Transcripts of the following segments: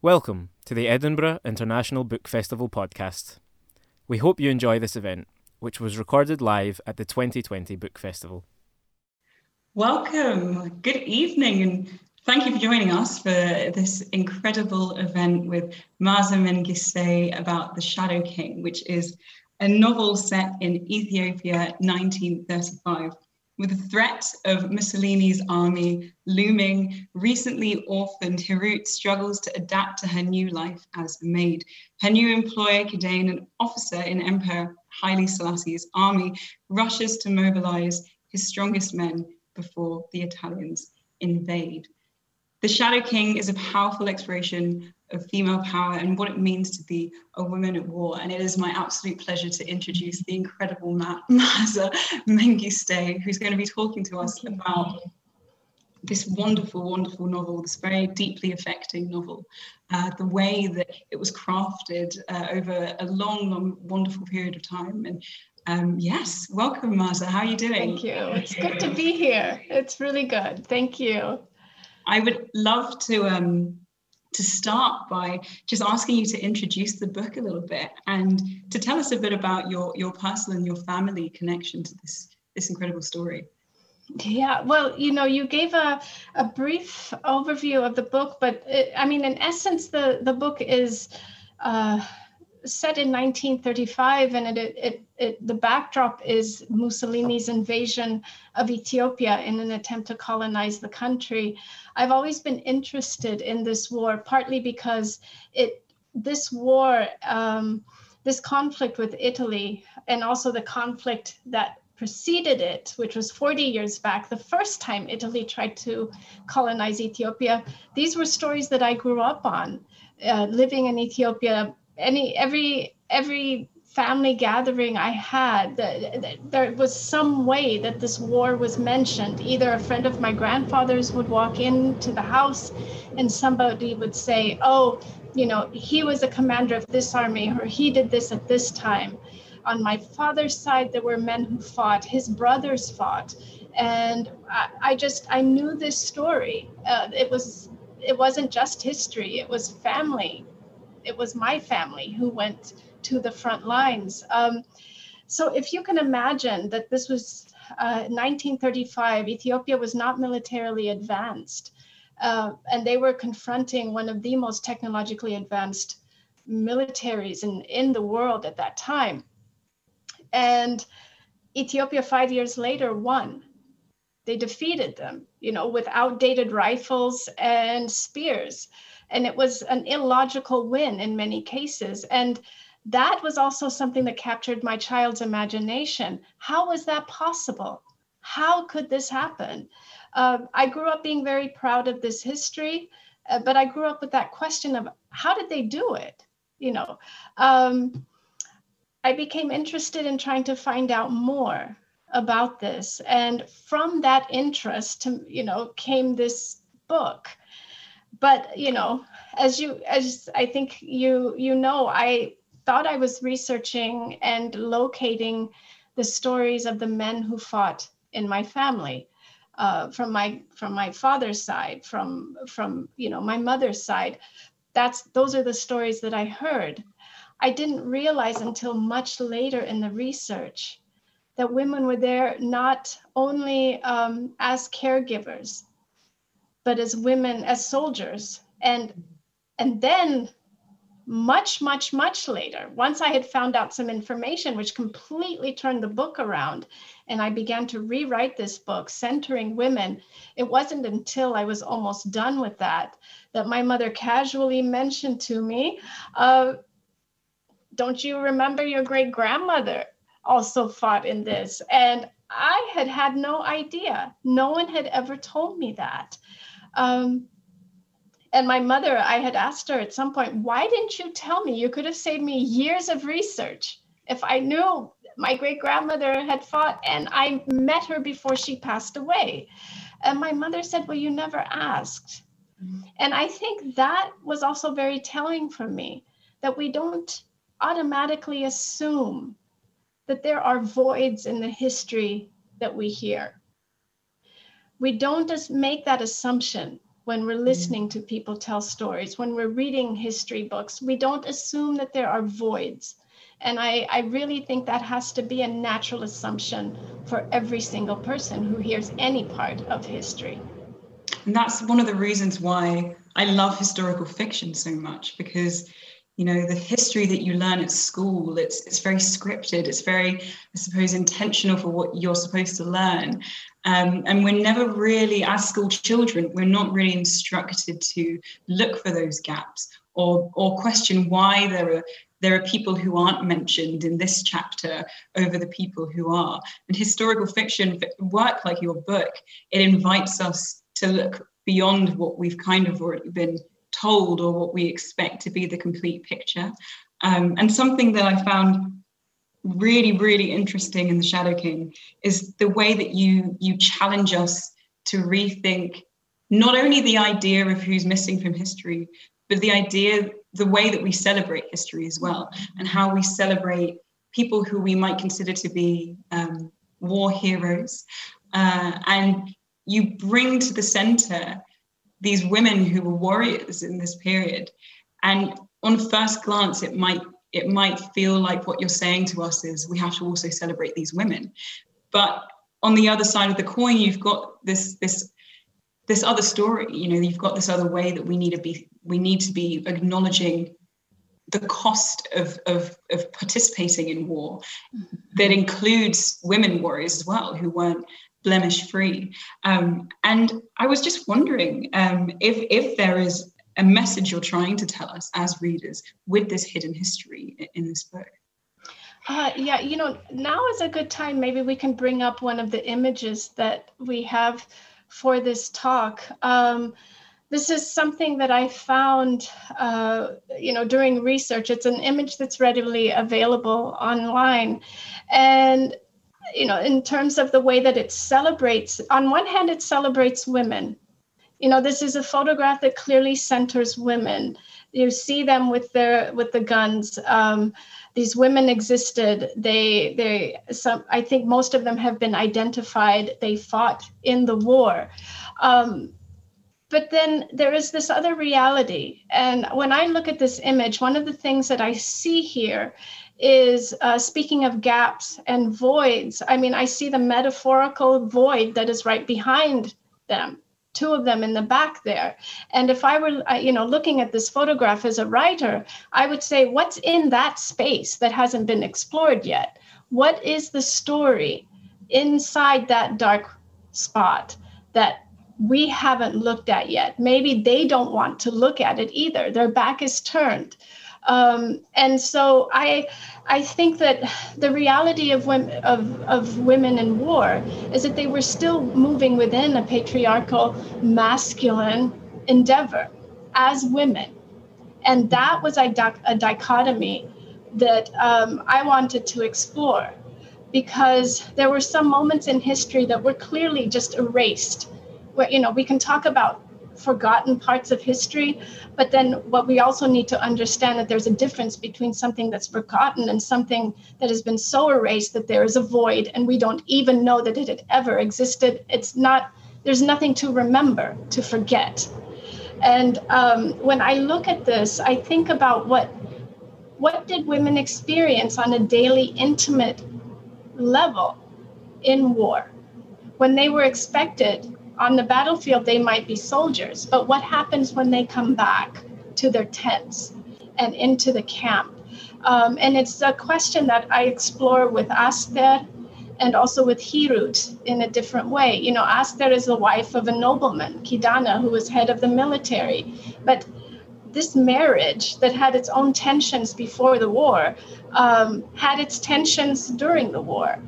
Welcome to the Edinburgh International Book Festival podcast. We hope you enjoy this event, which was recorded live at the 2020 Book Festival. Welcome, good evening, and thank you for joining us for this incredible event with Maaza Mengiste about The Shadow King, which is a novel set in Ethiopia 1935. With the threat of Mussolini's army looming, recently orphaned Hirut struggles to adapt to her new life as a maid. Her new employer, Kidane, an officer in Emperor Haile Selassie's army, rushes to mobilize his strongest men before the Italians invade. The Shadow King is a powerful exploration of female power and what it means to be a woman at war. And it is my absolute pleasure to introduce the incredible Ma- Maaza Mengiste, who's going to be talking to us about this wonderful, wonderful novel, this very deeply affecting novel, uh, the way that it was crafted uh, over a long, long, wonderful period of time. And um, yes, welcome, Maaza. How are you doing? Thank you. It's good to be here. It's really good. Thank you. I would love to um, to start by just asking you to introduce the book a little bit and to tell us a bit about your your personal and your family connection to this this incredible story. Yeah, well, you know, you gave a, a brief overview of the book, but it, I mean, in essence, the the book is uh, set in 1935, and it, it, it, the backdrop is Mussolini's invasion of Ethiopia in an attempt to colonize the country. I've always been interested in this war, partly because it this war, um, this conflict with Italy, and also the conflict that preceded it, which was 40 years back, the first time Italy tried to colonize Ethiopia. These were stories that I grew up on, uh, living in Ethiopia any every every family gathering I had, there was some way that this war was mentioned. Either a friend of my grandfather's would walk into the house and somebody would say, Oh, you know, he was a commander of this army or he did this at this time. On my father's side, there were men who fought, his brothers fought. And I, I just, I knew this story. Uh, it was, it wasn't just history, it was family it was my family who went to the front lines. Um, so if you can imagine that this was uh, 1935, Ethiopia was not militarily advanced, uh, and they were confronting one of the most technologically advanced militaries in, in the world at that time. And Ethiopia, five years later, won. They defeated them, you know, with outdated rifles and spears and it was an illogical win in many cases. And that was also something that captured my child's imagination. How was that possible? How could this happen? Uh, i grew up being very proud of this history uh, but i grew up with that question of how did they do it? You know um, i became interested in trying to find out more about this. And from that interest to you know came this book but you know as you as i think you you know i thought i was researching and locating the stories of the men who fought in my family uh, from my from my father's side from from you know my mother's side. That's those are the stories that i heard. I didn't realize until much later in the research that women were there not only um, as caregivers but as women, as soldiers. And and then much, much, much later, once I had found out some information which completely turned the book around, and I began to rewrite this book centering women, it wasn't until I was almost done with that that my mother casually mentioned to me, uh, Don't you remember your great grandmother also fought in this? And I had had no idea. No one had ever told me that. Um, and my mother, I had asked her at some point, why didn't you tell me? You could have saved me years of research if I knew my great grandmother had fought and I met her before she passed away. And my mother said, Well, you never asked. And I think that was also very telling for me that we don't automatically assume that there are voids in the history that we hear we don't just make that assumption when we're mm-hmm. listening to people tell stories, when we're reading history books. We don't assume that there are voids. And I, I really think that has to be a natural assumption for every single person who hears any part of history. And that's one of the reasons why I love historical fiction so much because you know the history that you learn at school it's it's very scripted it's very i suppose intentional for what you're supposed to learn um, and we're never really as school children we're not really instructed to look for those gaps or or question why there are there are people who aren't mentioned in this chapter over the people who are and historical fiction work like your book it invites us to look beyond what we've kind of already been told or what we expect to be the complete picture. Um, and something that I found really, really interesting in the Shadow King is the way that you you challenge us to rethink not only the idea of who's missing from history, but the idea, the way that we celebrate history as well, and how we celebrate people who we might consider to be um, war heroes. Uh, and you bring to the center these women who were warriors in this period. And on first glance, it might it might feel like what you're saying to us is we have to also celebrate these women. But on the other side of the coin, you've got this this this other story. You know, you've got this other way that we need to be we need to be acknowledging the cost of, of, of participating in war that includes women warriors as well who weren't blemish free. Um, and I was just wondering um, if, if there is a message you're trying to tell us as readers with this hidden history in this book. Uh, yeah, you know, now is a good time. Maybe we can bring up one of the images that we have for this talk. Um, this is something that I found, uh, you know, during research. It's an image that's readily available online, and you know, in terms of the way that it celebrates, on one hand, it celebrates women. You know, this is a photograph that clearly centers women. You see them with their with the guns. Um, these women existed. They they some I think most of them have been identified. They fought in the war. Um, but then there is this other reality. And when I look at this image, one of the things that I see here is uh, speaking of gaps and voids. I mean, I see the metaphorical void that is right behind them, two of them in the back there. And if I were, uh, you know, looking at this photograph as a writer, I would say, what's in that space that hasn't been explored yet? What is the story inside that dark spot that we haven't looked at yet? Maybe they don't want to look at it either. Their back is turned. Um, and so I, I think that the reality of women, of, of women in war is that they were still moving within a patriarchal masculine endeavor as women. And that was a, a dichotomy that um, I wanted to explore because there were some moments in history that were clearly just erased. Where, you know, we can talk about forgotten parts of history. But then what we also need to understand that there's a difference between something that's forgotten and something that has been so erased that there is a void and we don't even know that it had ever existed. It's not, there's nothing to remember, to forget. And um, when I look at this, I think about what what did women experience on a daily intimate level in war when they were expected on the battlefield, they might be soldiers, but what happens when they come back to their tents and into the camp? Um, and it's a question that I explore with Aster and also with Hirut in a different way. You know, Aster is the wife of a nobleman, Kidane, who was head of the military. But this marriage that had its own tensions before the war um, had its tensions during the war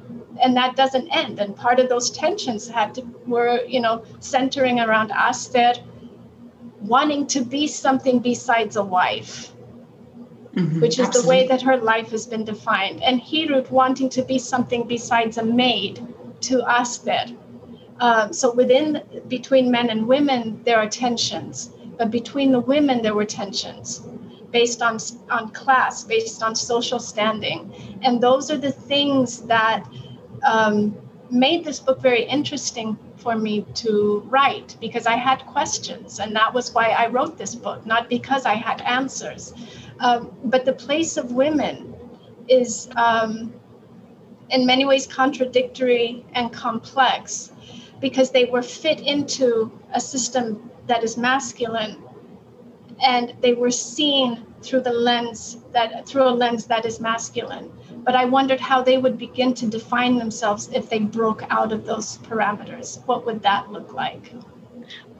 and that doesn't end. And part of those tensions had to were, you know, centering around Aster wanting to be something besides a wife, mm-hmm, which is absolutely. the way that her life has been defined, and Hirut wanting to be something besides a maid to Aster. Um, so within between men and women, there are tensions, but between the women, there were tensions based on on class, based on social standing, and those are the things that um, made this book very interesting for me to write because I had questions, and that was why I wrote this book, not because I had answers. Um, but the place of women is, um, in many ways, contradictory and complex because they were fit into a system that is masculine and they were seen through the lens that through a lens that is masculine but i wondered how they would begin to define themselves if they broke out of those parameters. What would that look like?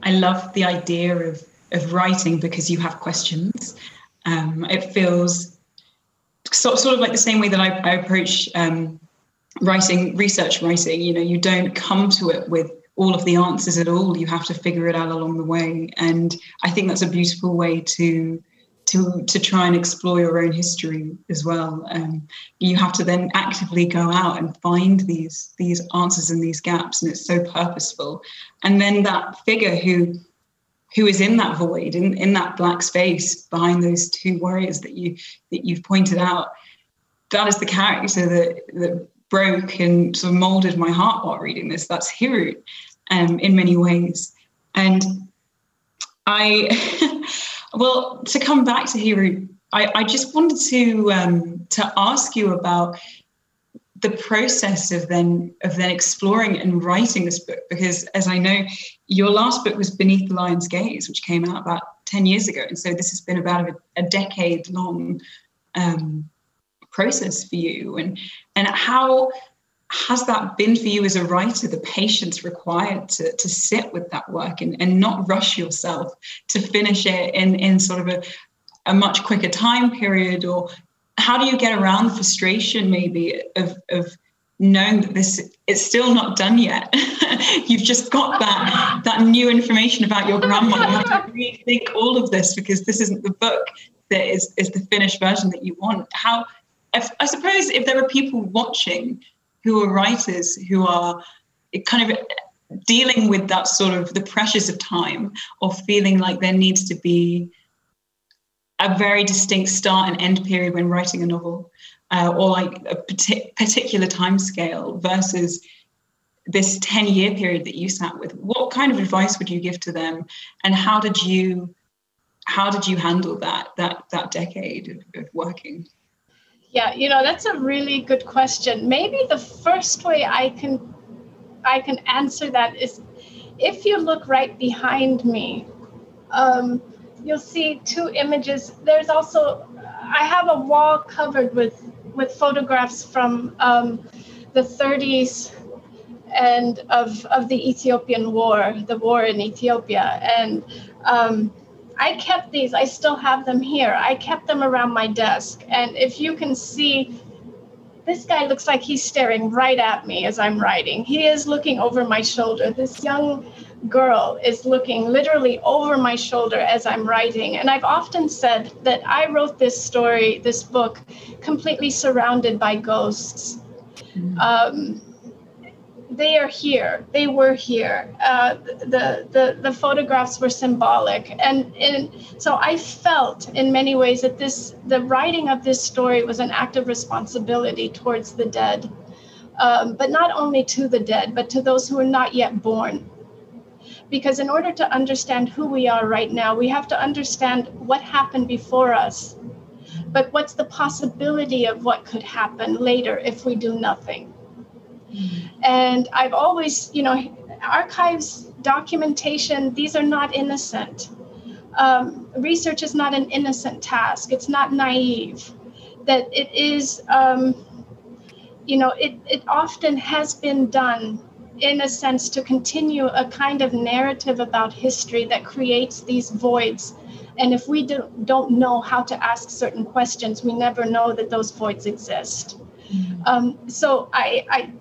I love the idea of of writing because you have questions. Um, it feels sort, sort of like the same way that i, I approach um, writing research writing. You know you don't come to it with all of the answers at all. You have to figure it out along the way. And i think that's a beautiful way to to to try and explore your own history as well. Um, you have to then actively go out and find these these answers and these gaps, and it's so purposeful. And then that figure who who is in that void, in, in that black space behind those two warriors that you that you've pointed out, that is the character that that broke and sort of molded my heart while reading this. That's Hirut um, in many ways. And I Well, to come back to Hirut, I, I just wanted to um, to ask you about the process of then of then exploring and writing this book because as I know, your last book was Beneath the Lion's Gaze, which came out about 10 years ago. And so this has been about a, a decade long um, process for you. And and how has that been for you as a writer the patience required to, to sit with that work and, and not rush yourself to finish it in, in sort of a, a much quicker time period? Or how do you get around the frustration maybe of, of knowing that this it's still not done yet? You've just got that that new information about your grandma. You have to rethink all of this because this isn't the book that is is the finished version that you want. How if, i suppose if there are people watching who are writers who are kind of dealing with that sort of the pressures of time or feeling like there needs to be a very distinct start and end period when writing a novel uh, or like a particular time scale versus this 10 year period that you sat with. What kind of advice would you give to them and how did you how did you handle that that that decade of, of working yeah, you know, that's a really good question. Maybe the first way I can I can answer that is if you look right behind me, um, you'll see two images. There's also I have a wall covered with with photographs from um, the 30s and of of the Ethiopian War, the war in Ethiopia, and um, I kept these, I still have them here. I kept them around my desk. And if you can see, this guy looks like he's staring right at me as I'm writing. He is looking over my shoulder. This young girl is looking literally over my shoulder as I'm writing. And I've often said that I wrote this story, this book, completely surrounded by ghosts. Mm-hmm. Um, they are here. They were here. Uh, the, the, the photographs were symbolic. And, and so I felt in many ways that this, the writing of this story was an act of responsibility towards the dead. Um, but not only to the dead, but to those who are not yet born. Because in order to understand who we are right now, we have to understand what happened before us. But what's the possibility of what could happen later if we do nothing? And I've always, you know, archives, documentation, these are not innocent. Um, research is not an innocent task, it's not naive. That it is, um, you know, it, it often has been done in a sense to continue a kind of narrative about history that creates these voids. And if we do, don't know how to ask certain questions, we never know that those voids exist. Mm-hmm. Um, so I, I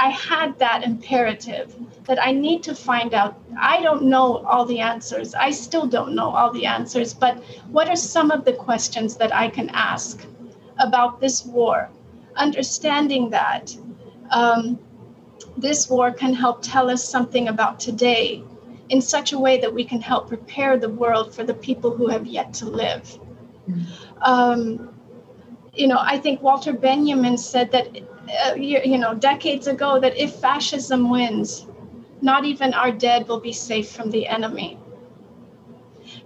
I had that imperative that I need to find out. I don't know all the answers. I still don't know all the answers, but what are some of the questions that I can ask about this war? Understanding that um, this war can help tell us something about today in such a way that we can help prepare the world for the people who have yet to live. Mm-hmm. Um, you know, I think Walter Benjamin said that uh, you, you know decades ago that if fascism wins not even our dead will be safe from the enemy.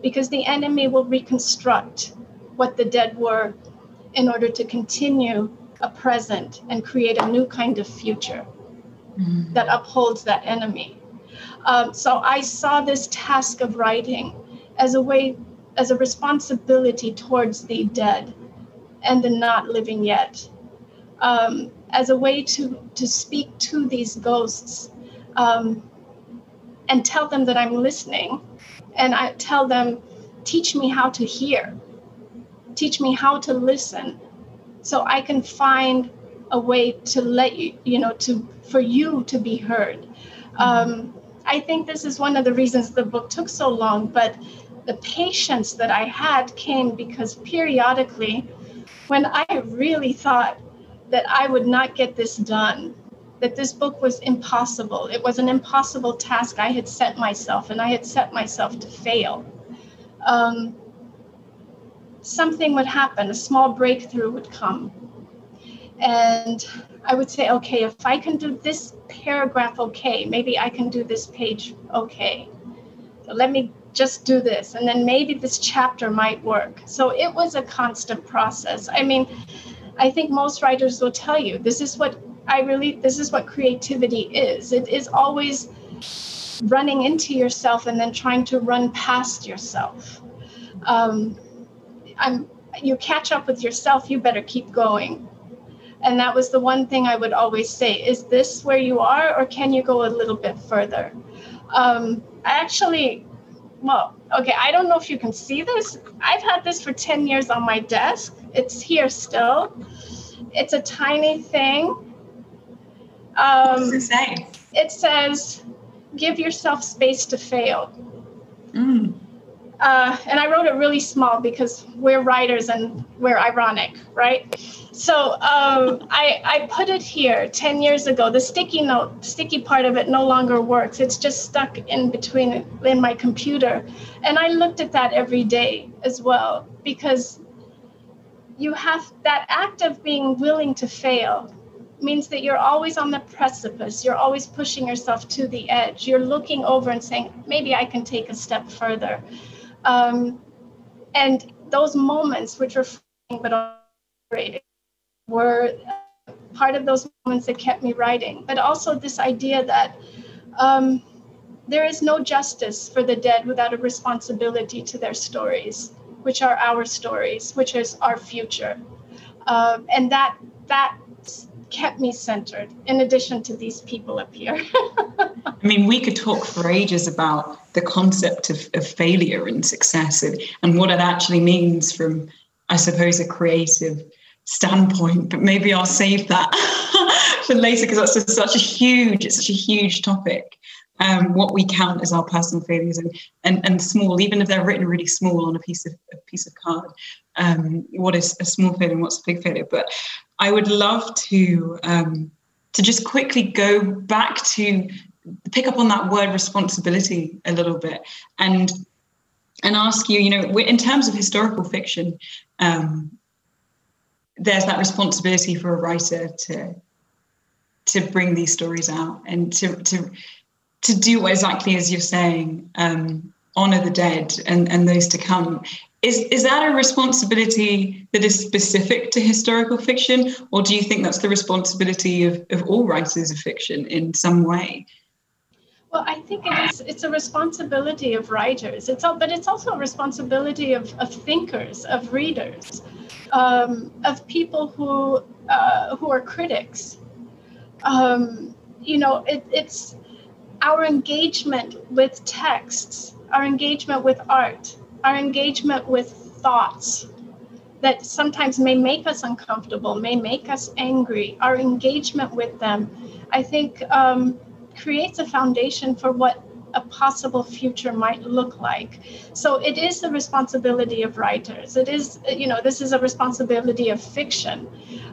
Because the enemy will reconstruct what the dead were in order to continue a present and create a new kind of future mm-hmm. that upholds that enemy. Um, so I saw this task of writing as a way, as a responsibility towards the dead and the not living yet, um, as a way to to speak to these ghosts um, and tell them that I'm listening, and I tell them, teach me how to hear, teach me how to listen, so I can find a way to let you, you know, to for you to be heard. Um, I think this is one of the reasons the book took so long, but the patience that I had came because periodically, when I really thought that I would not get this done, that this book was impossible, it was an impossible task I had set myself, and I had set myself to fail. Um, something would happen, a small breakthrough would come. And I would say, okay, if I can do this paragraph okay, maybe I can do this page okay. So let me just do this. And then maybe this chapter might work. So it was a constant process. I mean, I think most writers will tell you this is what I really, this is what creativity is. It is always running into yourself and then trying to run past yourself. Um, I'm, you catch up with yourself, you better keep going and that was the one thing I would always say is this where you are, or can you go a little bit further? Um, I actually, well, okay, I don't know if you can see this. I've had this for 10 years on my desk. It's here still. It's a tiny thing. Um, it say? It says, give yourself space to fail. Mm. Uh, and I wrote it really small because we're writers and we're ironic, right? So um, I, I put it here 10 years ago. The sticky note, sticky part of it no longer works. It's just stuck in between in my computer. And I looked at that every day as well because you have that act of being willing to fail means that you're always on the precipice. You're always pushing yourself to the edge. You're looking over and saying, maybe I can take a step further. Um, and those moments, which were but operating, were part of those moments that kept me writing. But also this idea that um, there is no justice for the dead without a responsibility to their stories, which are our stories, which is our future. Um, and that that kept me centered in addition to these people up here i mean we could talk for ages about the concept of, of failure and success and, and what it actually means from i suppose a creative standpoint, but maybe I'll save that for later because that's such a huge, it's such a huge topic. Um, what we count as our personal failures and, and and small, even if they're written really small on a piece of a piece of card. Um, what is a small failure and what's a big failure? But I would love to um, to just quickly go back to pick up on that word responsibility a little bit and and ask you, you know, in terms of historical fiction, um, there's that responsibility for a writer to to bring these stories out and to to to do exactly as you're saying, um, honor the dead and and those to come. Is is that a responsibility that is specific to historical fiction, or do you think that's the responsibility of, of all writers of fiction in some way? Well, I think it is. It's a responsibility of writers. It's all, but it's also a responsibility of, of thinkers, of readers um, of people who uh, who are critics. Um, you know, it, it's our engagement with texts, our engagement with art, our engagement with thoughts that sometimes may make us uncomfortable, may make us angry. Our engagement with them, I think, um, creates a foundation for what a possible future might look like. So it is the responsibility of writers. It is, you know, this is a responsibility of fiction.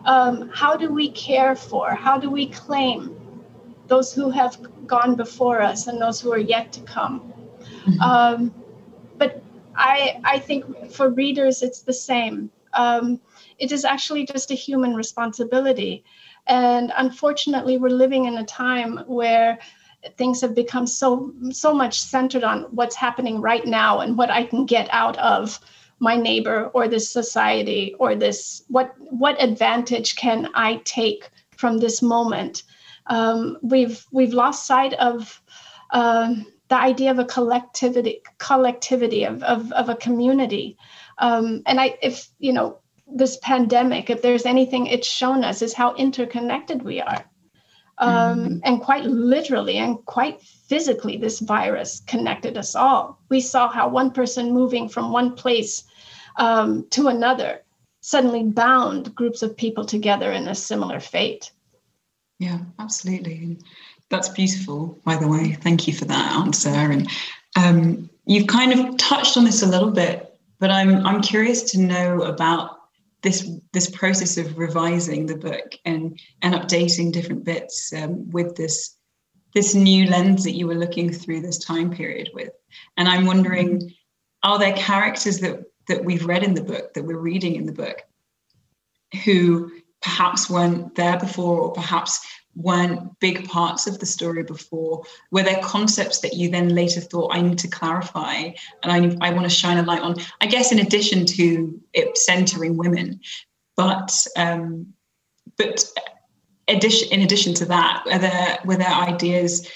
Um, how do we care for, how do we claim those who have gone before us and those who are yet to come? Mm-hmm. Um, but I, I think for readers, it's the same. Um, it is actually just a human responsibility. And unfortunately, we're living in a time where things have become so so much centered on what's happening right now and what I can get out of my neighbor or this society or this what what advantage can I take from this moment. Um, we've we've lost sight of um, the idea of a collectivity collectivity of, of, of a community. Um, and i if you know this pandemic if there's anything it's shown us is how interconnected we are. Um, mm-hmm. and quite literally and quite physically this virus connected us all. We saw how one person moving from one place um, to another suddenly bound groups of people together in a similar fate yeah absolutely. That's beautiful by the way. Thank you for that answer. And um, you've kind of touched on this a little bit but i'm i'm curious to know about this this process of revising the book and and updating different bits um, with this this new lens that you were looking through this time period with. And i'm wondering are there characters that that we've read in the book that we're reading in the book who perhaps weren't there before or perhaps weren't big parts of the story before were there concepts that you then later thought i need to clarify and i, I want to shine a light on i guess in addition to it centering women. But um, but addition in addition to that were there were there ideas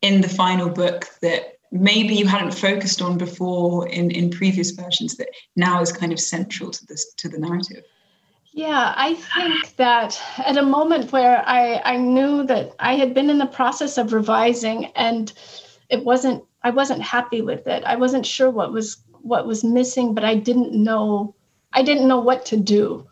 in the final book that maybe you hadn't focused on before in in previous versions that now is kind of central to this to the narrative yeah, I think that at a moment where I, I knew that I had been in the process of revising and it wasn't I wasn't happy with it. I wasn't sure what was what was missing, but I didn't know I didn't know what to do.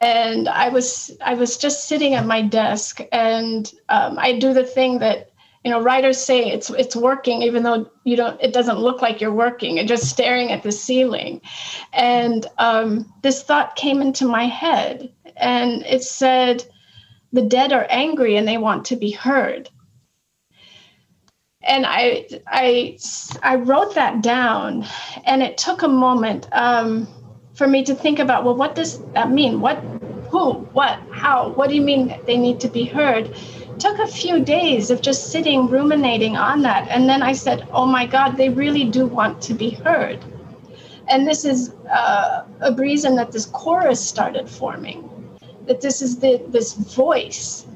And I was I was just sitting at my desk and um, I do the thing that you know writers say it's it's working even though you don't it doesn't look like you're working you're just staring at the ceiling and um, this thought came into my head and it said the dead are angry and they want to be heard and I, I, I wrote that down, and it took a moment um, for me to think about. Well, what does that mean? What, who, what, how? What do you mean they need to be heard? Took a few days of just sitting ruminating on that. And then i said oh my god they really do want to be heard. And this is uh, a reason that this chorus started forming that this is the this voice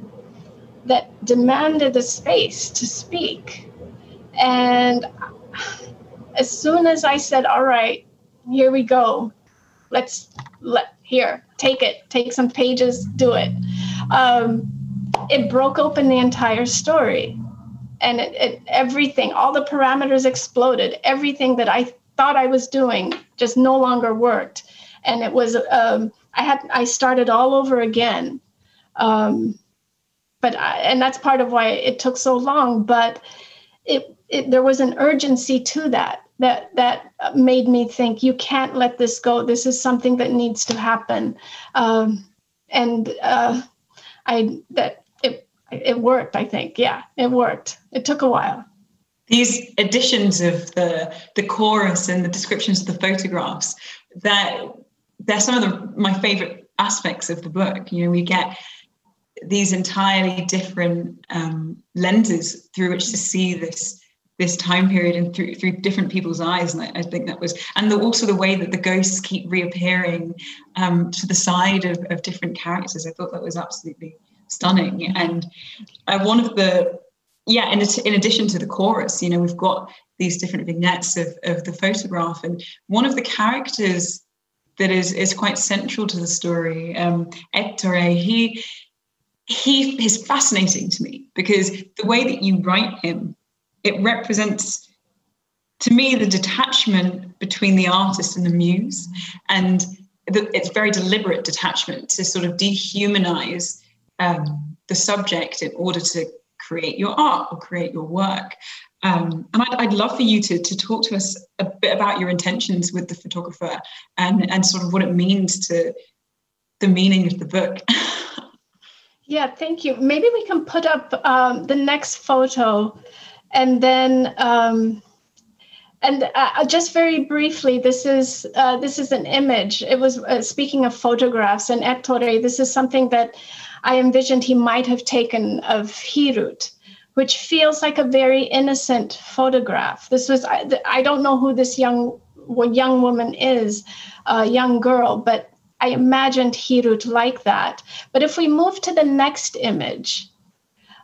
that demanded the space to speak. And as soon as i said all right here we go. Let's let here take it. Take some pages do it. Um, it broke open the entire story. And it, it, everything all the parameters exploded. Everything that i thought i was doing just no longer worked. And it was um, i had i started all over again. Um, but I, and that's part of why it took so long but it, it there was an urgency to that that that made me think you can't let this go. This is something that needs to happen. Um, and uh, i that it worked i think. Yeah it worked. It took a while. These additions of the the chorus and the descriptions of the photographs that they're some of the, my favorite aspects of the book. You know we get these entirely different um, lenses through which to see this this time period and through through different people's eyes and I, I think that was and the, also the way that the ghosts keep reappearing um, to the side of, of different characters. I thought that was absolutely stunning. And uh, one of the yeah, in, in addition to the chorus, you know, we've got these different vignettes of, of the photograph. And one of the characters that is is quite central to the story, um, Ettore, he he is fascinating to me because the way that you write him, it represents to me the detachment between the artist and the muse, and the, it's very deliberate detachment to sort of dehumanize um, the subject in order to create your art or create your work. Um, and I'd, I'd, love for you to, to talk to us a bit about your intentions with the photographer and, and sort of what it means to the meaning of the book. yeah, thank you. Maybe we can put up um, the next photo and then. Um, and uh, just very briefly, this is uh, this is an image. It was uh, speaking of photographs and Ettore. This is something that I envisioned he might have taken of Hirut, which feels like a very innocent photograph. This was, I, I don't know who this young, young woman is, a young girl, but I imagined Hirut like that. But if we move to the next image,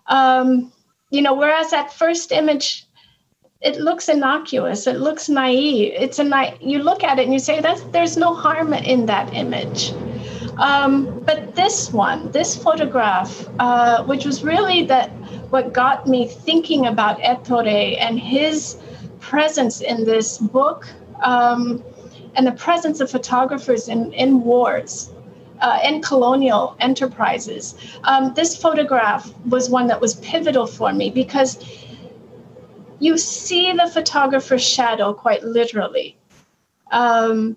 um, you know, whereas that first image, it looks innocuous, it looks naive. It's a na- you look at it and you say that there's no harm in that image. Um, but this one, this photograph, uh, which was really that what got me thinking about Ettore and his presence in this book um, and the presence of photographers in, in wars. Uh, in colonial enterprises. Um, this photograph was one that was pivotal for me because you see the photographer's shadow quite literally. Um,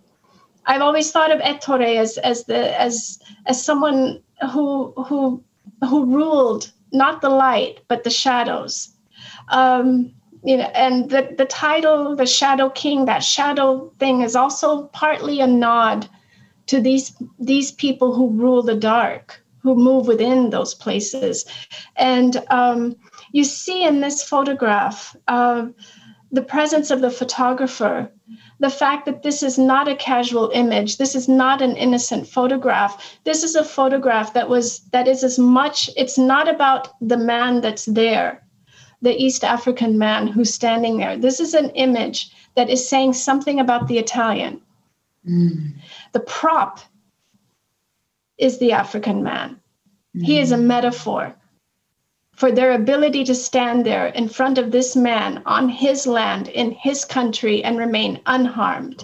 I've always thought of Ettore as as the as as someone who who who ruled not the light but the shadows. Um, you know, and the the title, the Shadow King, that shadow thing is also partly a nod to these these people who rule the dark, who move within those places, and um, you see in this photograph uh, the presence of the photographer the fact that this is not a casual image. This is not an innocent photograph. This is a photograph that was that is as much it's not about the man that's there the east african man who's standing there. This is an image that is saying something about the italian. Mm. the prop is the african man. Mm. he is a metaphor for their ability to stand there in front of this man on his land in his country and remain unharmed.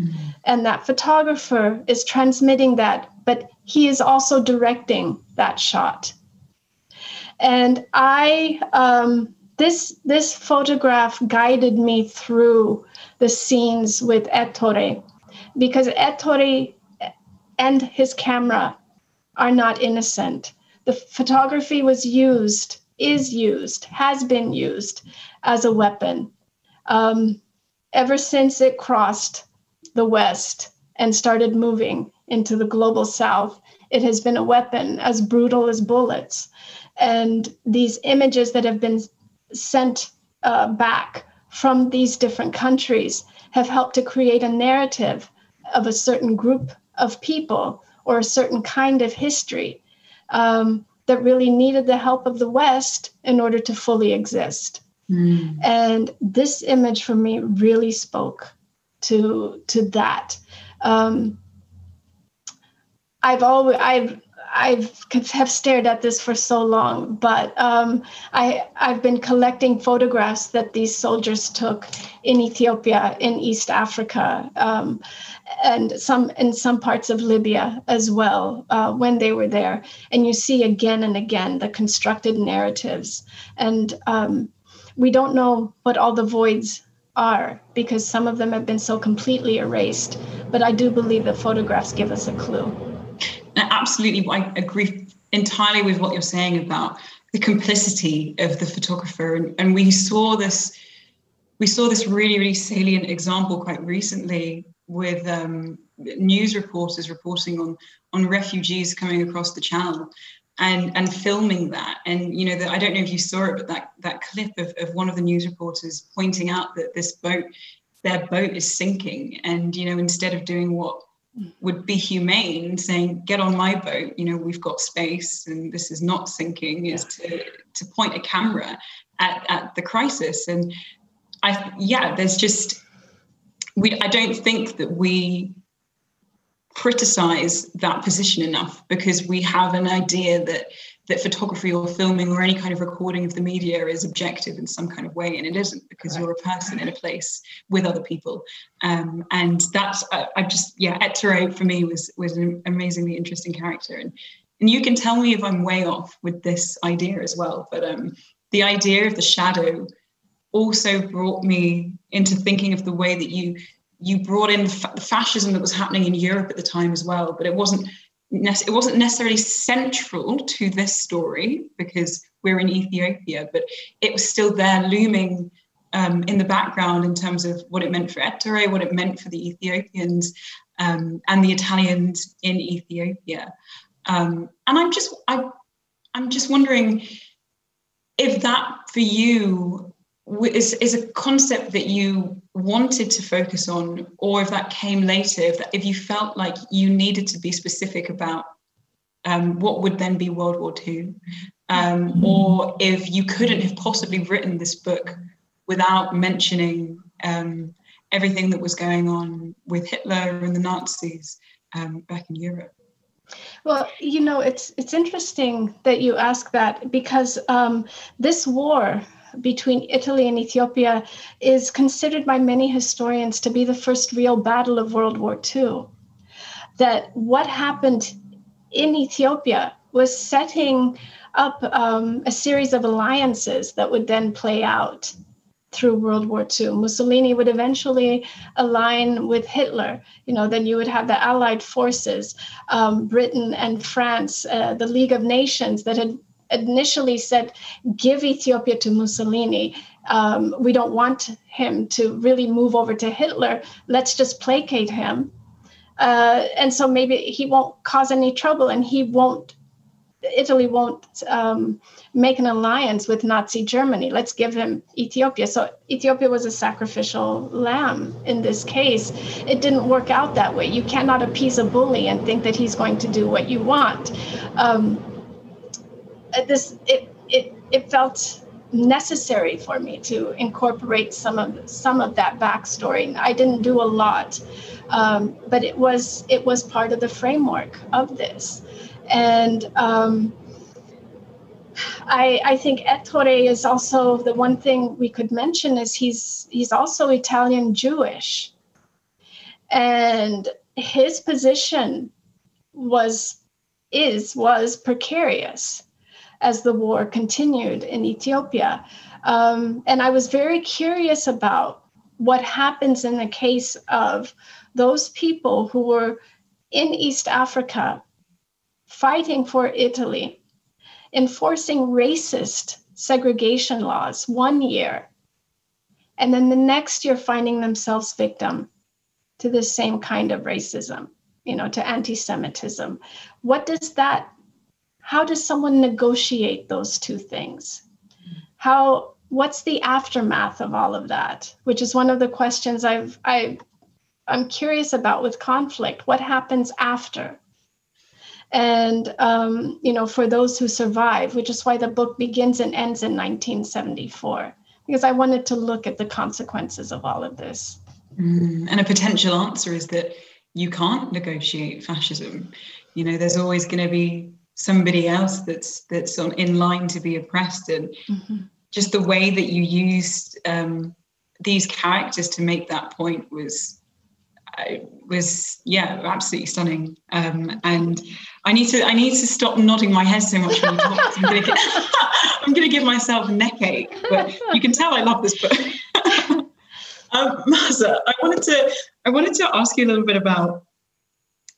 Mm-hmm. And that photographer is transmitting that, but he is also directing that shot. And I, um, this this photograph guided me through the scenes with Ettore, because Ettore and his camera are not innocent the photography was used, is used, has been used as a weapon um, ever since it crossed the West and started moving into the global South. It has been a weapon as brutal as bullets. And these images that have been sent uh, back from these different countries have helped to create a narrative of a certain group of people or a certain kind of history um, that really needed the help of the West in order to fully exist. Mm. And this image for me really spoke to to that. Um, I've always I've I've have stared at this for so long, but um, I I've been collecting photographs that these soldiers took in Ethiopia, in East Africa, um, and some in some parts of Libya as well uh, when they were there. And you see again and again the constructed narratives, and um, we don't know what all the voids are because some of them have been so completely erased. But I do believe the photographs give us a clue. Absolutely, I agree entirely with what you're saying about the complicity of the photographer, and, and we saw this. We saw this really, really salient example quite recently with um, news reporters reporting on on refugees coming across the channel and and filming that and you know that i don't know if you saw it but that that clip of, of one of the news reporters pointing out that this boat their boat is sinking and you know instead of doing what would be humane saying get on my boat you know we've got space and this is not sinking is to to point a camera at, at the crisis. And i yeah there's just we I don't think that we criticize that position enough because we have an idea that that photography or filming or any kind of recording of the media is objective in some kind of way and it isn't because right. you're a person in a place with other people um, and that's I, I just yeah Ettore for me was was an amazingly interesting character and and you can tell me if I'm way off with this idea as well but um, the idea of the shadow also brought me into thinking of the way that you you brought in the fascism that was happening in Europe at the time as well, but it wasn't it wasn't necessarily central to this story because we're in Ethiopia, but it was still there looming um, in the background in terms of what it meant for Ettore, what it meant for the Ethiopians um, and the Italians in Ethiopia. Um, and I'm just I, I'm just wondering if that for you is, is a concept that you wanted to focus on, or if that came later, if, that, if you felt like you needed to be specific about um, what would then be World War II, um, or if you couldn't have possibly written this book without mentioning um, everything that was going on with Hitler and the Nazis um, back in Europe. Well, you know, it's it's interesting that you ask that because um, this war between Italy and Ethiopia is considered by many historians to be the first real battle of World War II. That what happened in Ethiopia was setting up um, a series of alliances that would then play out through World War II. Mussolini would eventually align with Hitler. You know, then you would have the Allied forces, um, Britain and France, uh, the League of Nations that had initially said, give Ethiopia to Mussolini. Um, we don't want him to really move over to Hitler. Let's just placate him. Uh, and so maybe he won't cause any trouble and he won't Italy won't um, make an alliance with Nazi Germany. Let's give him Ethiopia. So Ethiopia was a sacrificial lamb in this case. It didn't work out that way. You cannot appease a bully and think that he's going to do what you want. Um, this it it it felt necessary for me to incorporate some of some of that backstory. I didn't do a lot, um, but it was it was part of the framework of this. And um, I, I think Ettore is also the one thing we could mention is he's he's also Italian Jewish, and his position was is was precarious as the war continued in Ethiopia, um, and I was very curious about what happens in the case of those people who were in East Africa fighting for Italy, enforcing racist segregation laws one year, and then the next year finding themselves victim to the same kind of racism, you know, to anti-Semitism. What does that, how does someone negotiate those two things? How what's the aftermath of all of that? Which is one of the questions I've I I'm curious about with conflict. What happens after? and um, you know for those who survive which is why the book begins and ends in 1974 because i wanted to look at the consequences of all of this mm, and a potential answer is that you can't negotiate fascism you know there's always going to be somebody else that's that's on in line to be oppressed. And mm-hmm. just the way that you used um, these characters to make that point was was yeah absolutely stunning. Um, and i need to i need to stop nodding my head so much when you talk. I'm gonna get i'm gonna give myself a neck ache but you can tell i love this book. Um, Maaza, i wanted to i wanted to ask you a little bit about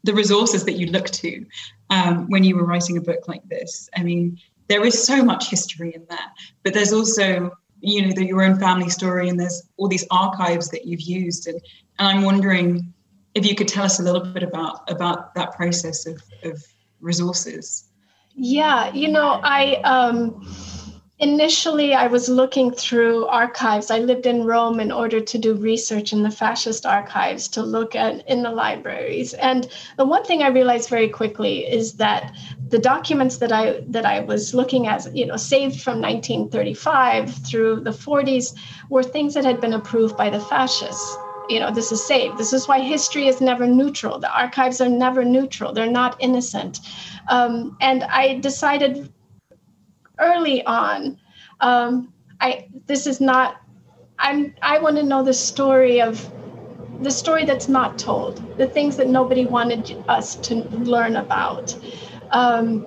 the resources that you look to um, when you were writing a book like this. I mean there is so much history in there but there's also you know the, your own family story and there's all these archives that you've used. And and i'm wondering if you could tell us a little bit about about that process of, of resources. Yeah you know i um initially i was looking through archives. I lived in rome in order to do research in the fascist archives to look at in the libraries. And the one thing i realized very quickly is that the documents that i that i was looking at you know saved from 1935 through the 40s were things that had been approved by the fascists. You know this is saved. This is why history is never neutral. The archives are never neutral. They're not innocent. Um, and i decided early on. Um, i this is not i'm i want to know the story of the story that's not told the things that nobody wanted us to learn about. Um,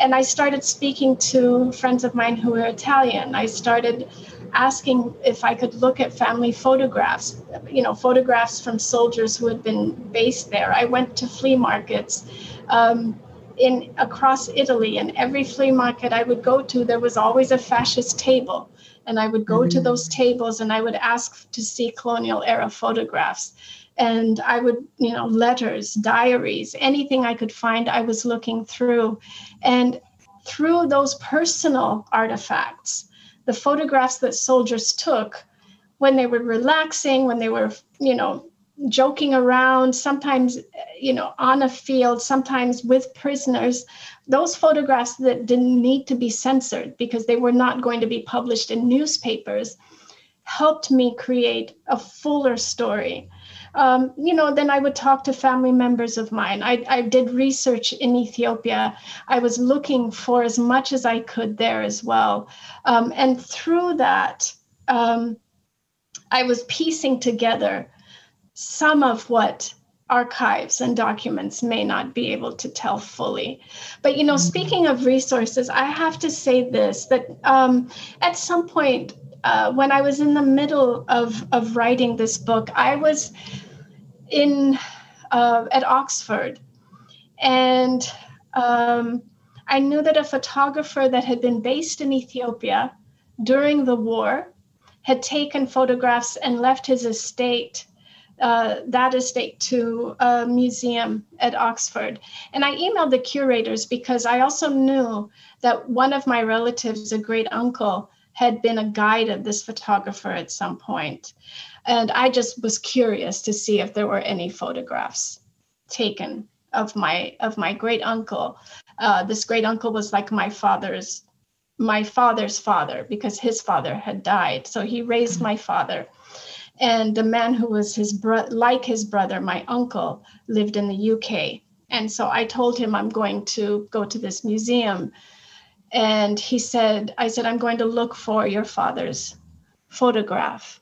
and i started speaking to friends of mine who were italian. I started asking if I could look at family photographs, you know, photographs from soldiers who had been based there. I went to flea markets. Um, in across Italy, and every flea market I would go to, there was always a fascist table. And I would go mm-hmm. to those tables and I would ask to see colonial era photographs. And I would, you know, letters, diaries, anything I could find, I was looking through. And through those personal artifacts, the photographs that soldiers took when they were relaxing, when they were, you know, joking around, sometimes, you know, on a field, sometimes with prisoners, those photographs that didn't need to be censored because they were not going to be published in newspapers helped me create a fuller story. Um, you know, then I would talk to family members of mine. I, I did research in Ethiopia. I was looking for as much as I could there as well. Um, and through that, um, I was piecing together some of what archives and documents may not be able to tell fully. But you know, mm-hmm. speaking of resources, I have to say this that um, at some point uh, when I was in the middle of of writing this book, I was in uh, at Oxford, and um, I knew that a photographer that had been based in Ethiopia during the war had taken photographs and left his estate uh, that estate to a museum at Oxford. And I emailed the curators because I also knew that one of my relatives, a great uncle, had been a guide of this photographer at some point. And I just was curious to see if there were any photographs taken of my of my great uncle. Uh, this great uncle was like my father's my father's father because his father had died. So he raised my father and the man who was his bro- like his brother my uncle lived in the uk and so i told him i'm going to go to this museum and he said i said i'm going to look for your father's photograph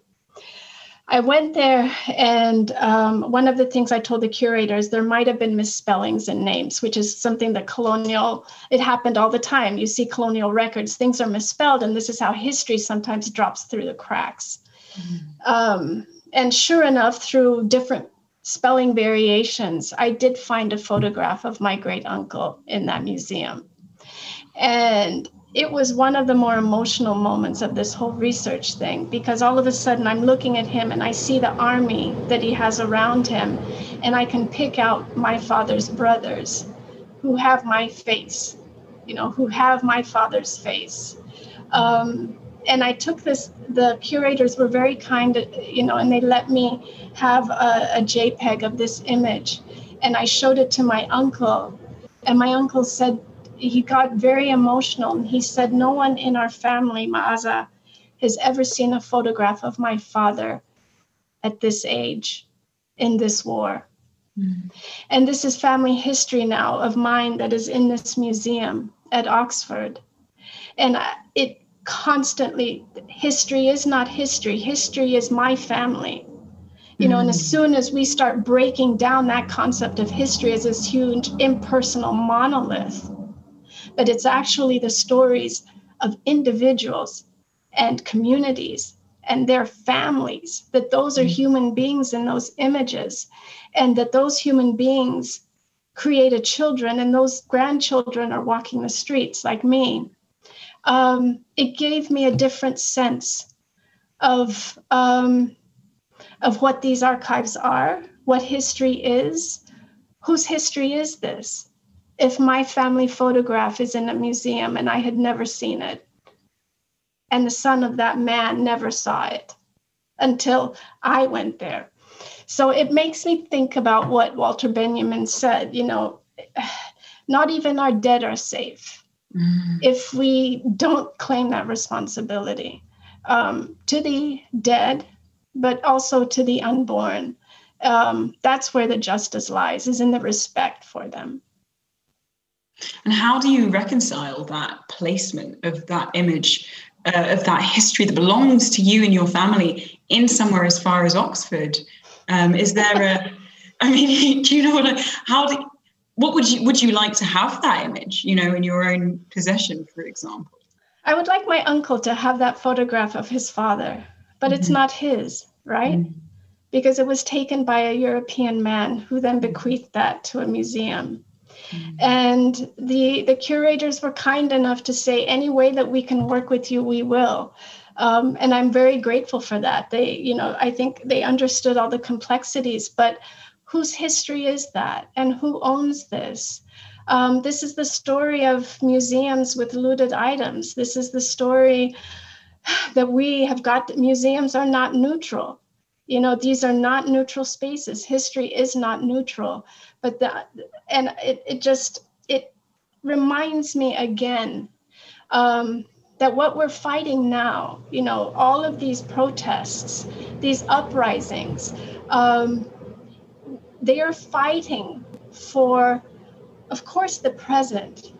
I went there, and um, one of the things I told the curators there might have been misspellings in names, which is something that colonial, it happened all the time. You see colonial records, things are misspelled, and this is how history sometimes drops through the cracks. Um, and sure enough, through different spelling variations, I did find a photograph of my great uncle in that museum. And it was one of the more emotional moments of this whole research thing because all of a sudden I'm looking at him and I see the army that he has around him, and I can pick out my father's brothers who have my face, you know, who have my father's face. Um, and I took this, the curators were very kind, you know, and they let me have a, a JPEG of this image. And I showed it to my uncle. And my uncle said, he got very emotional. And he said, No one in our family, Maaza, has ever seen a photograph of my father at this age in this war. Mm. And this is family history now of mine that is in this museum at Oxford. And it constantly history is not history history is my family you know and as mm. soon as we start breaking down that concept of history as this huge impersonal monolith but it's actually the stories of individuals and communities and their families that those are mm. human beings in those images and that those human beings created children and those grandchildren are walking the streets like me um, it gave me a different sense of um, of what these archives are, what history is, whose history is this? If my family photograph is in a museum and I had never seen it, and the son of that man never saw it until I went there. So it makes me think about what Walter Benjamin said, you know, not even our dead are safe mm. if we don't claim that responsibility um, to the dead, but also to the unborn. Um, that's where the justice lies, is in the respect for them. And how do you reconcile that placement of that image, uh, of that history that belongs to you and your family in somewhere as far as Oxford? Um, is there a, I mean, do you know what, I, how do, what would you would you like to have that image you know in your own possession for example i would like my uncle to have that photograph of his father but mm-hmm. it's not his right mm-hmm. because it was taken by a european man who then bequeathed that to a museum mm-hmm. and the the curators were kind enough to say any way that we can work with you we will um, and i'm very grateful for that they you know i think they understood all the complexities but whose history is that and who owns this? Um, this is the story of museums with looted items. This is the story that we have got museums are not neutral. You know, these are not neutral spaces. History is not neutral. But that, and it, it just, it reminds me again um, that what we're fighting now, you know, all of these protests, these uprisings, um, they are fighting for, of course, the present,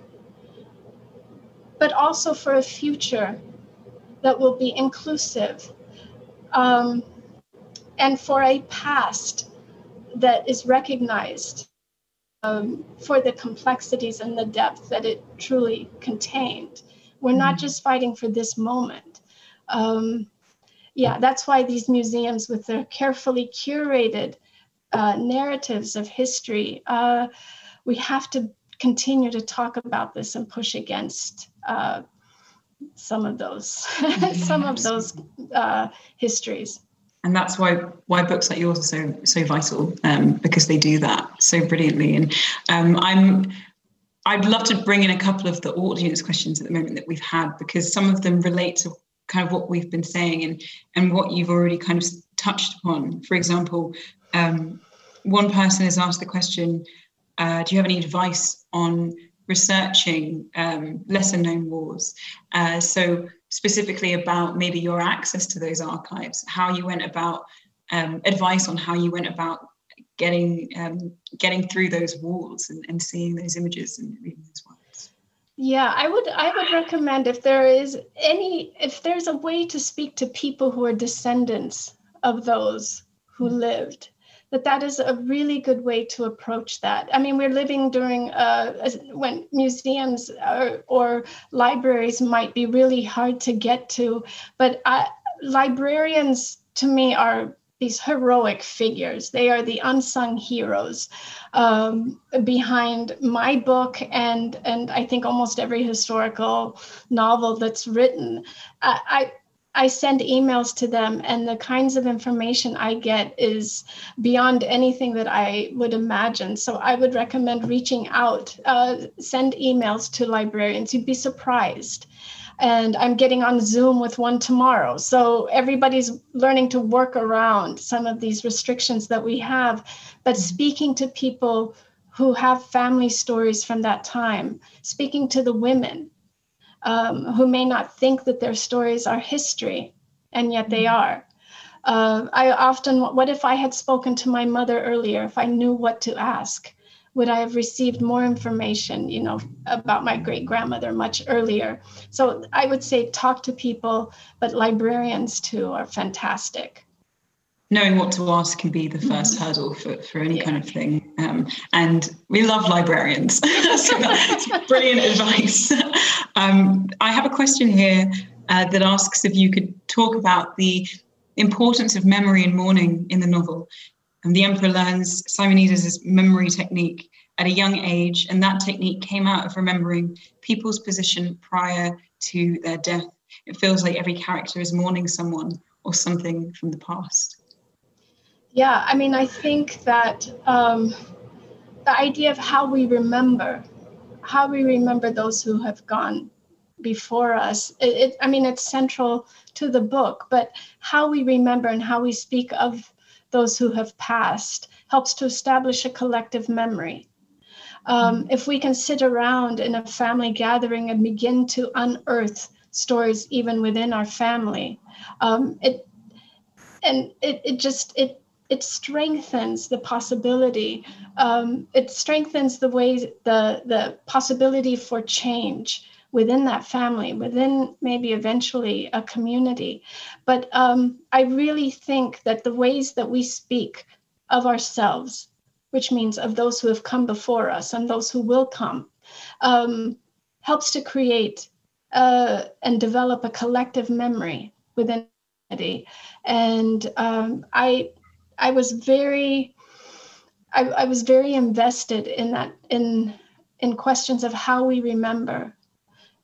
but also for a future that will be inclusive um, and for a past that is recognized um, for the complexities and the depth that it truly contained. We're not mm-hmm. just fighting for this moment. Um, yeah, that's why these museums, with their carefully curated uh, narratives of history, uh, we have to continue to talk about this and push against uh, some of those some of those uh, histories. And that's why why books like yours are so so vital um, because they do that so brilliantly. And um, i'm i'd love to bring in a couple of the audience questions at the moment that we've had because some of them relate to kind of what we've been saying and and what you've already kind of touched upon. For example um, one person has asked the question uh, do you have any advice on researching um, lesser known wars. Uh, so, specifically about maybe your access to those archives, how you went about um, advice on how you went about getting um, getting through those walls and, and seeing those images and reading those words. Yeah, I would I would recommend if there is any if there's a way to speak to people who are descendants of those who lived that that is a really good way to approach that. I mean, we're living during uh, when museums or, or, libraries might be really hard to get to, but I, librarians to me are these heroic figures. They are the unsung heroes um, behind my book and and I think almost every historical novel that's written. I, I send emails to them, and the kinds of information I get is beyond anything that I would imagine. So I would recommend reaching out, uh, send emails to librarians. You'd be surprised. And I'm getting on Zoom with one tomorrow. So everybody's learning to work around some of these restrictions that we have, but mm-hmm. speaking to people who have family stories from that time, speaking to the women um, who may not think that their stories are history, and yet they mm-hmm. are. Uh, I often, what if I had spoken to my mother earlier, if I knew what to ask? Would I have received more information, you know, about my great grandmother much earlier? So I would say talk to people, but librarians too are fantastic knowing what to ask can be the 1st mm-hmm. hurdle for, for any yeah. kind of thing. Um, and we love librarians. so that's brilliant advice. Um, I have a question here uh, that asks if you could talk about the importance of memory and mourning in the novel. And the emperor learns Simonides' memory technique at a young age, and that technique came out of remembering people's position prior to their death. It feels like every character is mourning someone or something from the past. Yeah, I mean, I think that um, the idea of how we remember, how we remember those who have gone before us, it, it, I mean, it's central to the book, but how we remember and how we speak of those who have passed helps to establish a collective memory. Um, if we can sit around in a family gathering and begin to unearth stories even within our family, um, it and it, it just it it strengthens the possibility. Um, it strengthens the ways the the possibility for change within that family, within maybe eventually a community. But um, I really think that the ways that we speak of ourselves, which means of those who have come before us and those who will come, um, helps to create uh, and develop a collective memory within Community. and um, I I was very I, I was very invested in that in in questions of how we remember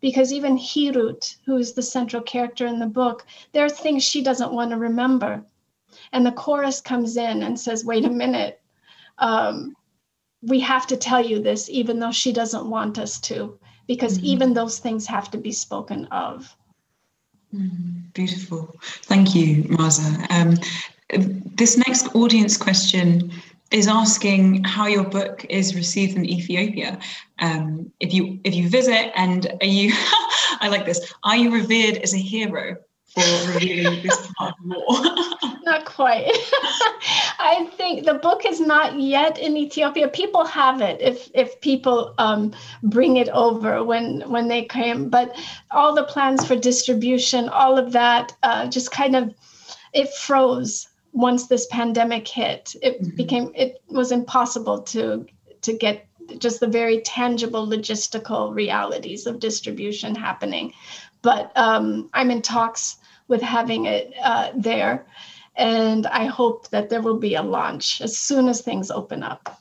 because even Hirut, who is the central character in the book, there are things she doesn't want to remember. And the chorus comes in and says, wait a minute, um, we have to tell you this, even though she doesn't want us to, because mm-hmm. even those things have to be spoken of. Mm, beautiful. Thank you, Maaza. Um, this next audience question is asking how your book is received in Ethiopia. Um, if you if you visit and are you, I like this. Are you revered as a hero for revealing this part of war? not quite. I think the book is not yet in Ethiopia. People have it if if people um, bring it over when when they came, but all the plans for distribution, all of that, uh, just kind of it froze once this pandemic hit, it mm-hmm. became it was impossible to to get just the very tangible logistical realities of distribution happening. But um, I'm in talks with having it uh, there, and I hope that there will be a launch as soon as things open up.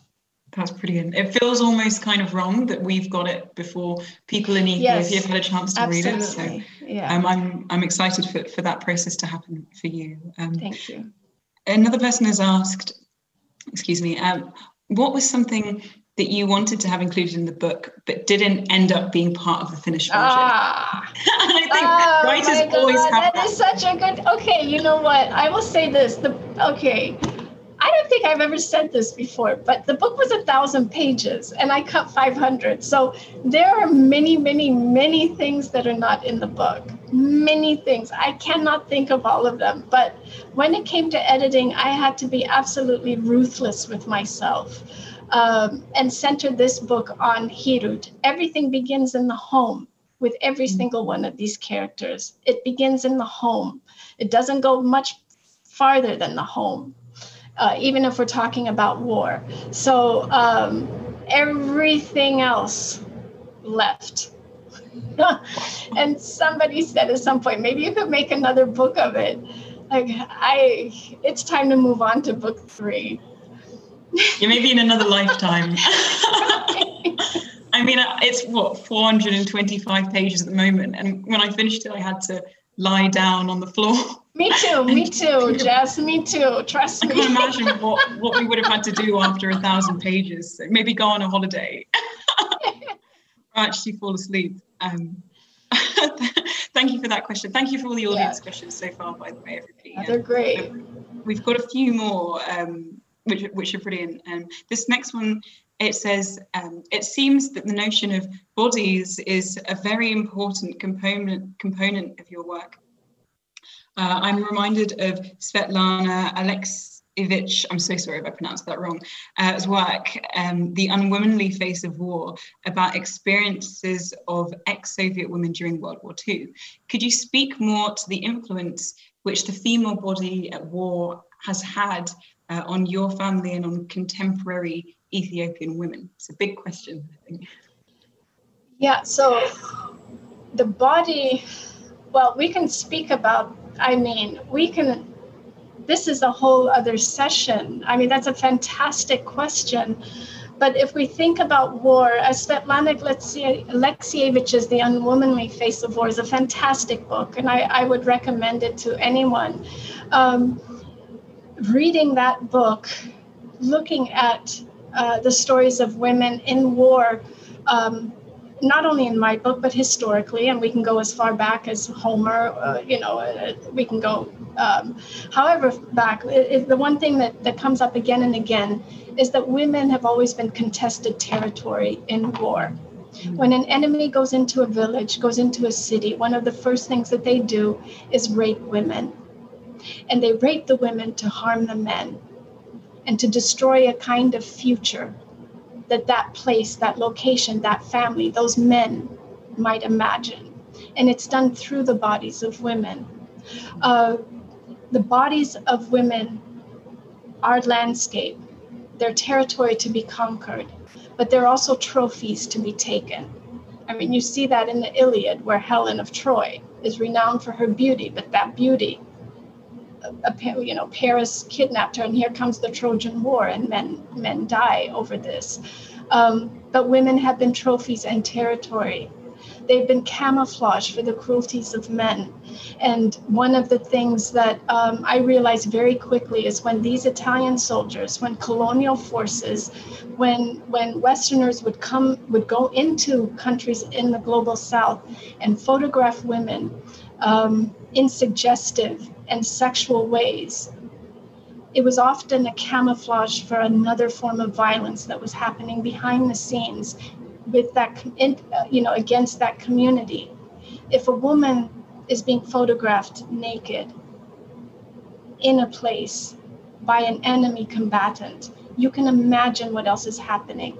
That's brilliant. It feels almost kind of wrong that we've got it before people in Ethiopia yes, have had a chance to absolutely. read it. So yeah. um, I'm I'm excited for, for that process to happen for you. Um, Thank you another person has asked, excuse me, um, what was something that you wanted to have included in the book but didn't end up being part of the finished version? Ah, I think oh writers always have that. That is such a good. Okay, you know what? I will say this. The okay. I don't think I've ever said this before, but the book was a thousand pages and I cut 500. So there are many, many, many things that are not in the book. Many things. I cannot think of all of them. But when it came to editing, I had to be absolutely ruthless with myself um, and center this book on Hirut. Everything begins in the home with every mm. single one of these characters. It begins in the home, it doesn't go much farther than the home uh, even if we're talking about war. So um, everything else left. and somebody said at some point, maybe you could make another book of it. Like I, it's time to move on to book three. Yeah, maybe in another lifetime. I mean, it's what 425 pages at the moment, and when I finished it, I had to lie down on the floor me too, me too, Jess, me too. Trust me. I can imagine what, what we would have had to do after a thousand pages. Maybe go on a holiday. actually fall asleep. Um, thank you for that question. Thank you for all the audience yeah. questions so far, by the way, everybody. Oh, they're great. we've got a few more, um, which, which are brilliant. Um, this next one, it says, um, it seems that the notion of bodies is a very important component component of your work. Uh, I'm reminded of Svetlana Alexievich, I'm so sorry if I pronounced that wrong, uh, work, um, The Unwomanly Face of War, about experiences of ex Soviet women during World War II. Could you speak more to the influence which the female body at war has had uh, on your family and on contemporary Ethiopian women? It's a big question, I think. Yeah, so the body, well, we can speak about I mean, we can, this is a whole other session. I mean, that's a fantastic question. But if we think about war, as Svetlana Alexievich's The Unwomanly Face of War is a fantastic book, and I, I would recommend it to anyone. Um, reading that book, looking at uh, the stories of women in war, um, not only in my book but historically and we can go as far back as homer uh, you know uh, we can go um, however back it, it, the one thing that, that comes up again and again is that women have always been contested territory in war. When an enemy goes into a village goes into a city one of the first things that they do is rape women. And they rape the women to harm the men and to destroy a kind of future that that place, that location, that family, those men might imagine. And it's done through the bodies of women. Uh, the bodies of women are landscape, they're territory to be conquered, but they're also trophies to be taken. I mean, you see that in the Iliad, where Helen of Troy is renowned for her beauty, but that beauty you know, Paris kidnapped her, and here comes the Trojan War, and men men die over this. Um, but women have been trophies and territory. They've been camouflaged for the cruelties of men. And one of the things that um, I realized very quickly is when these Italian soldiers, when colonial forces, when when Westerners would come would go into countries in the global South and photograph women um, in suggestive and sexual ways. It was often a camouflage for another form of violence that was happening behind the scenes with that, uh, you know, against that community. If a woman is being photographed naked in a place by an enemy combatant, you can imagine what else is happening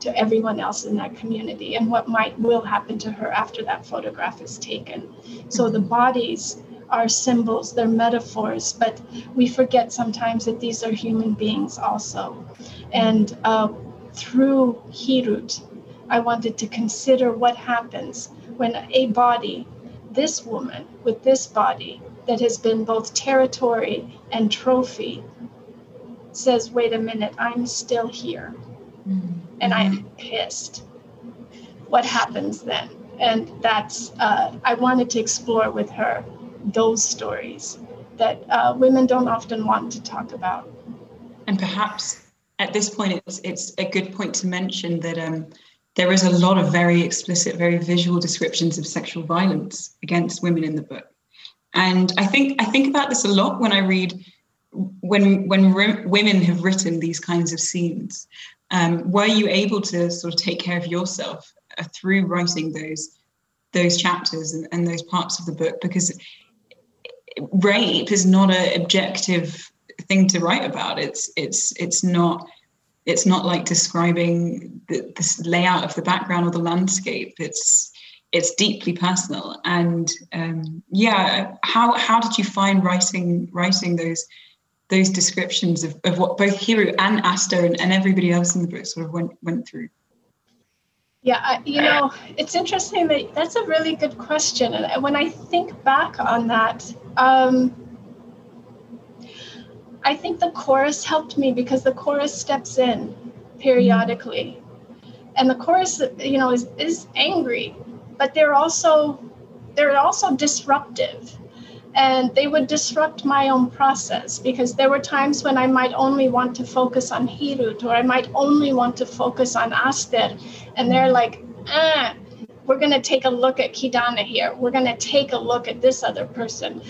to everyone else in that community and what might will happen to her after that photograph is taken. So the bodies are symbols, they're metaphors, but we forget sometimes that these are human beings also. And uh, through Hirut, I wanted to consider what happens when a body, this woman with this body that has been both territory and trophy, says, wait a minute, I'm still here. Mm-hmm. And I'm pissed. What happens then? And that's, uh, I wanted to explore with her those stories that uh, women don't often want to talk about. And perhaps at this point, it's, it's a good point to mention that um, there is a lot of very explicit, very visual descriptions of sexual violence against women in the book. And I think I think about this a lot when I read when when re- women have written these kinds of scenes. Um, were you able to sort of take care of yourself uh, through writing those those chapters and, and those parts of the book? Because rape is not an objective thing to write about. It's it's it's not it's not like describing the, this layout of the background or the landscape. It's it's deeply personal. And um, yeah, how how did you find writing writing those those descriptions of, of what both Hirut and Aster and, and everybody else in the book sort of went went through? Yeah, I, you know, it's interesting that that's a really good question. And when I think back on that, um, I think the chorus helped me because the chorus steps in periodically. And the chorus, you know, is, is angry, but they're also they're also disruptive and they would disrupt my own process because there were times when I might only want to focus on Hirut or I might only want to focus on Aster, and they're like, ah, we're going to take a look at Kidane here. We're going to take a look at this other person.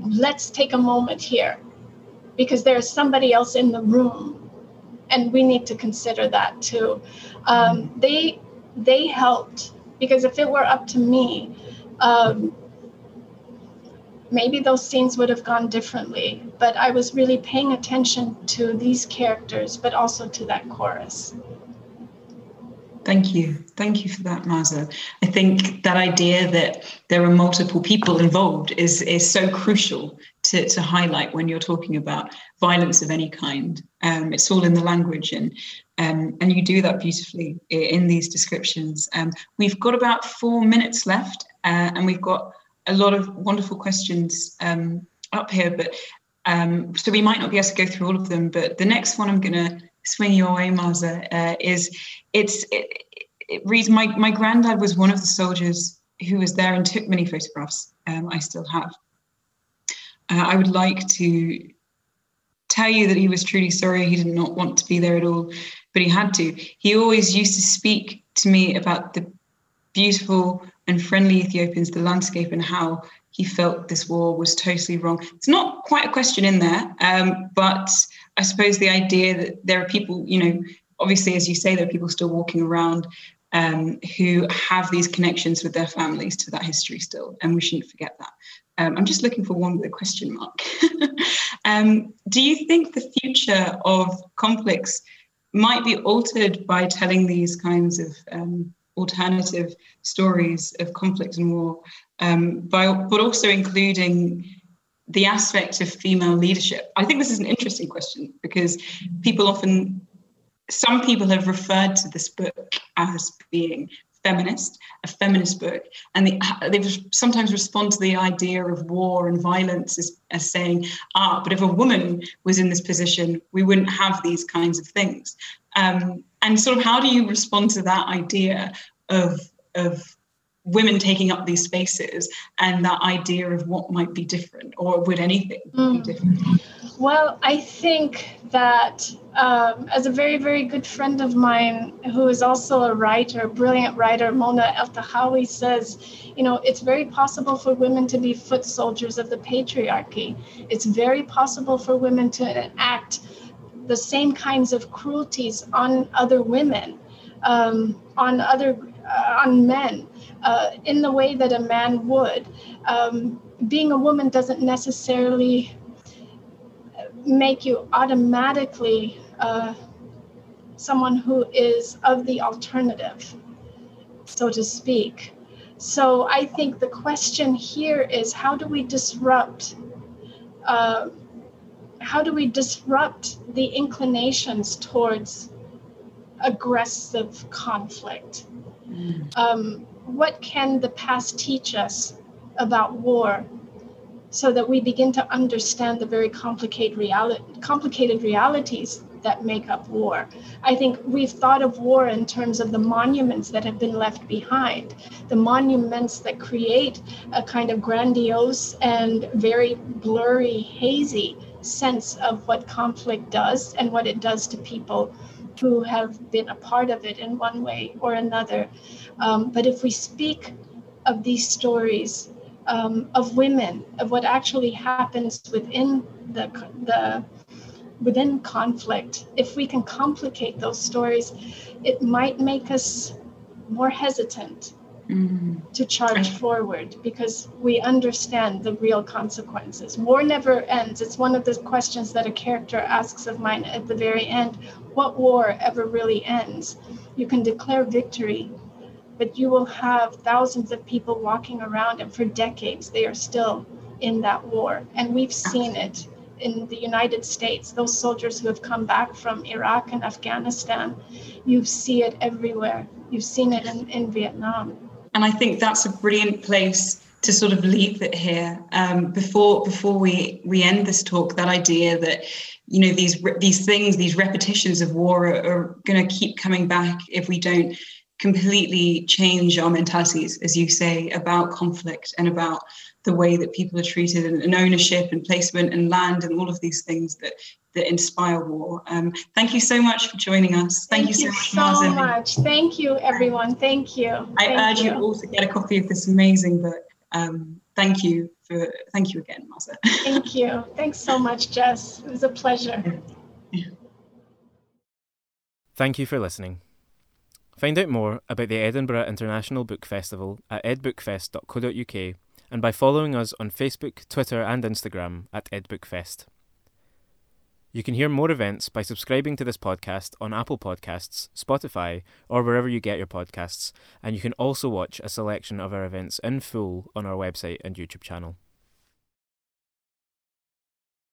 Let's take a moment here because there's somebody else in the room, and we need to consider that too. Um, they they helped because if it were up to me. Um, maybe those scenes would have gone differently. But I was really paying attention to these characters, but also to that chorus. Thank you. Thank you for that, Maaza. I think that idea that there are multiple people involved is, is so crucial to, to highlight when you're talking about violence of any kind. Um, it's all in the language, and um, and you do that beautifully in these descriptions. Um, we've got about four minutes left, uh, and we've got a lot of wonderful questions um, up here, but um, so we might not be able to go through all of them. But the next one I'm going to swing your way, Maaza, uh, is it's it, it, reads my my granddad was one of the soldiers who was there and took many photographs. Um, I still have. Uh, I would like to tell you that he was truly sorry. He did not want to be there at all, but he had to. He always used to speak to me about the beautiful and friendly Ethiopians, the landscape, and how he felt this war was totally wrong. It's not quite a question in there, um, but I suppose the idea that there are people, you know, obviously, as you say, there are people still walking around um, who have these connections with their families to that history still, and we shouldn't forget that. Um, I'm just looking for one with a question mark. Um, do you think the future of conflicts might be altered by telling these kinds of um, alternative stories of conflict and war, um, by, but also including the aspect of female leadership. I think this is an interesting question because people often, some people have referred to this book as being feminist, a feminist book, and they, they sometimes respond to the idea of war and violence as, as saying, ah, but if a woman was in this position, we wouldn't have these kinds of things. Um, and sort of how do you respond to that idea of of women taking up these spaces and that idea of what might be different or would anything mm. be different Well, I think that um, as a very, very good friend of mine who is also a writer, a brilliant writer, Mona Eltahawy says, you know, it's very possible for women to be foot soldiers of the patriarchy. It's very possible for women to act the same kinds of cruelties on other women, um, on other, uh, on men, uh, in the way that a man would. Um, being a woman doesn't necessarily make you automatically uh, someone who is of the alternative, so to speak. So I think the question here is how do we disrupt? Uh, how do we disrupt the inclinations towards aggressive conflict? Mm. Um, what can the past teach us about war so that we begin to understand the very complicated, reality, complicated realities that make up war. I think we've thought of war in terms of the monuments that have been left behind, the monuments that create a kind of grandiose and very blurry, hazy sense of what conflict does and what it does to people who have been a part of it in one way or another. Um, but if we speak of these stories um, of women, of what actually happens within the, the within conflict. If we can complicate those stories, it might make us more hesitant to charge mm. forward because we understand the real consequences. War never ends. It's one of the questions that a character asks of mine at the very end. What war ever really ends? You can declare victory, but you will have thousands of people walking around, and for decades they are still in that war. And we've seen it in the United States, those soldiers who have come back from Iraq and Afghanistan, you see it everywhere. You've seen it in, in Vietnam. And I think that's a brilliant place to sort of leave it here. Um, before before we we end this talk, that idea that you know these these things, these repetitions of war are, are going to keep coming back if we don't completely change our mentalities, as you say, about conflict and about the way that people are treated and, and ownership and placement and land and all of these things that that inspire war. Um, thank you so much for joining us. Thank, thank you so much, so much. Thank you, everyone. Thank you. I thank urge you. you all to get a copy of this amazing book. Um, thank you for thank you again, Maaza. thank you. Thanks so much, Jess. It was a pleasure. Thank you for listening. Find out more about the Edinburgh International Book Festival at edbookfest.co.uk and by following us on Facebook, Twitter, and Instagram at edbookfest. You can hear more events by subscribing to this podcast on Apple Podcasts, Spotify, or wherever you get your podcasts, and you can also watch a selection of our events in full on our website and YouTube channel.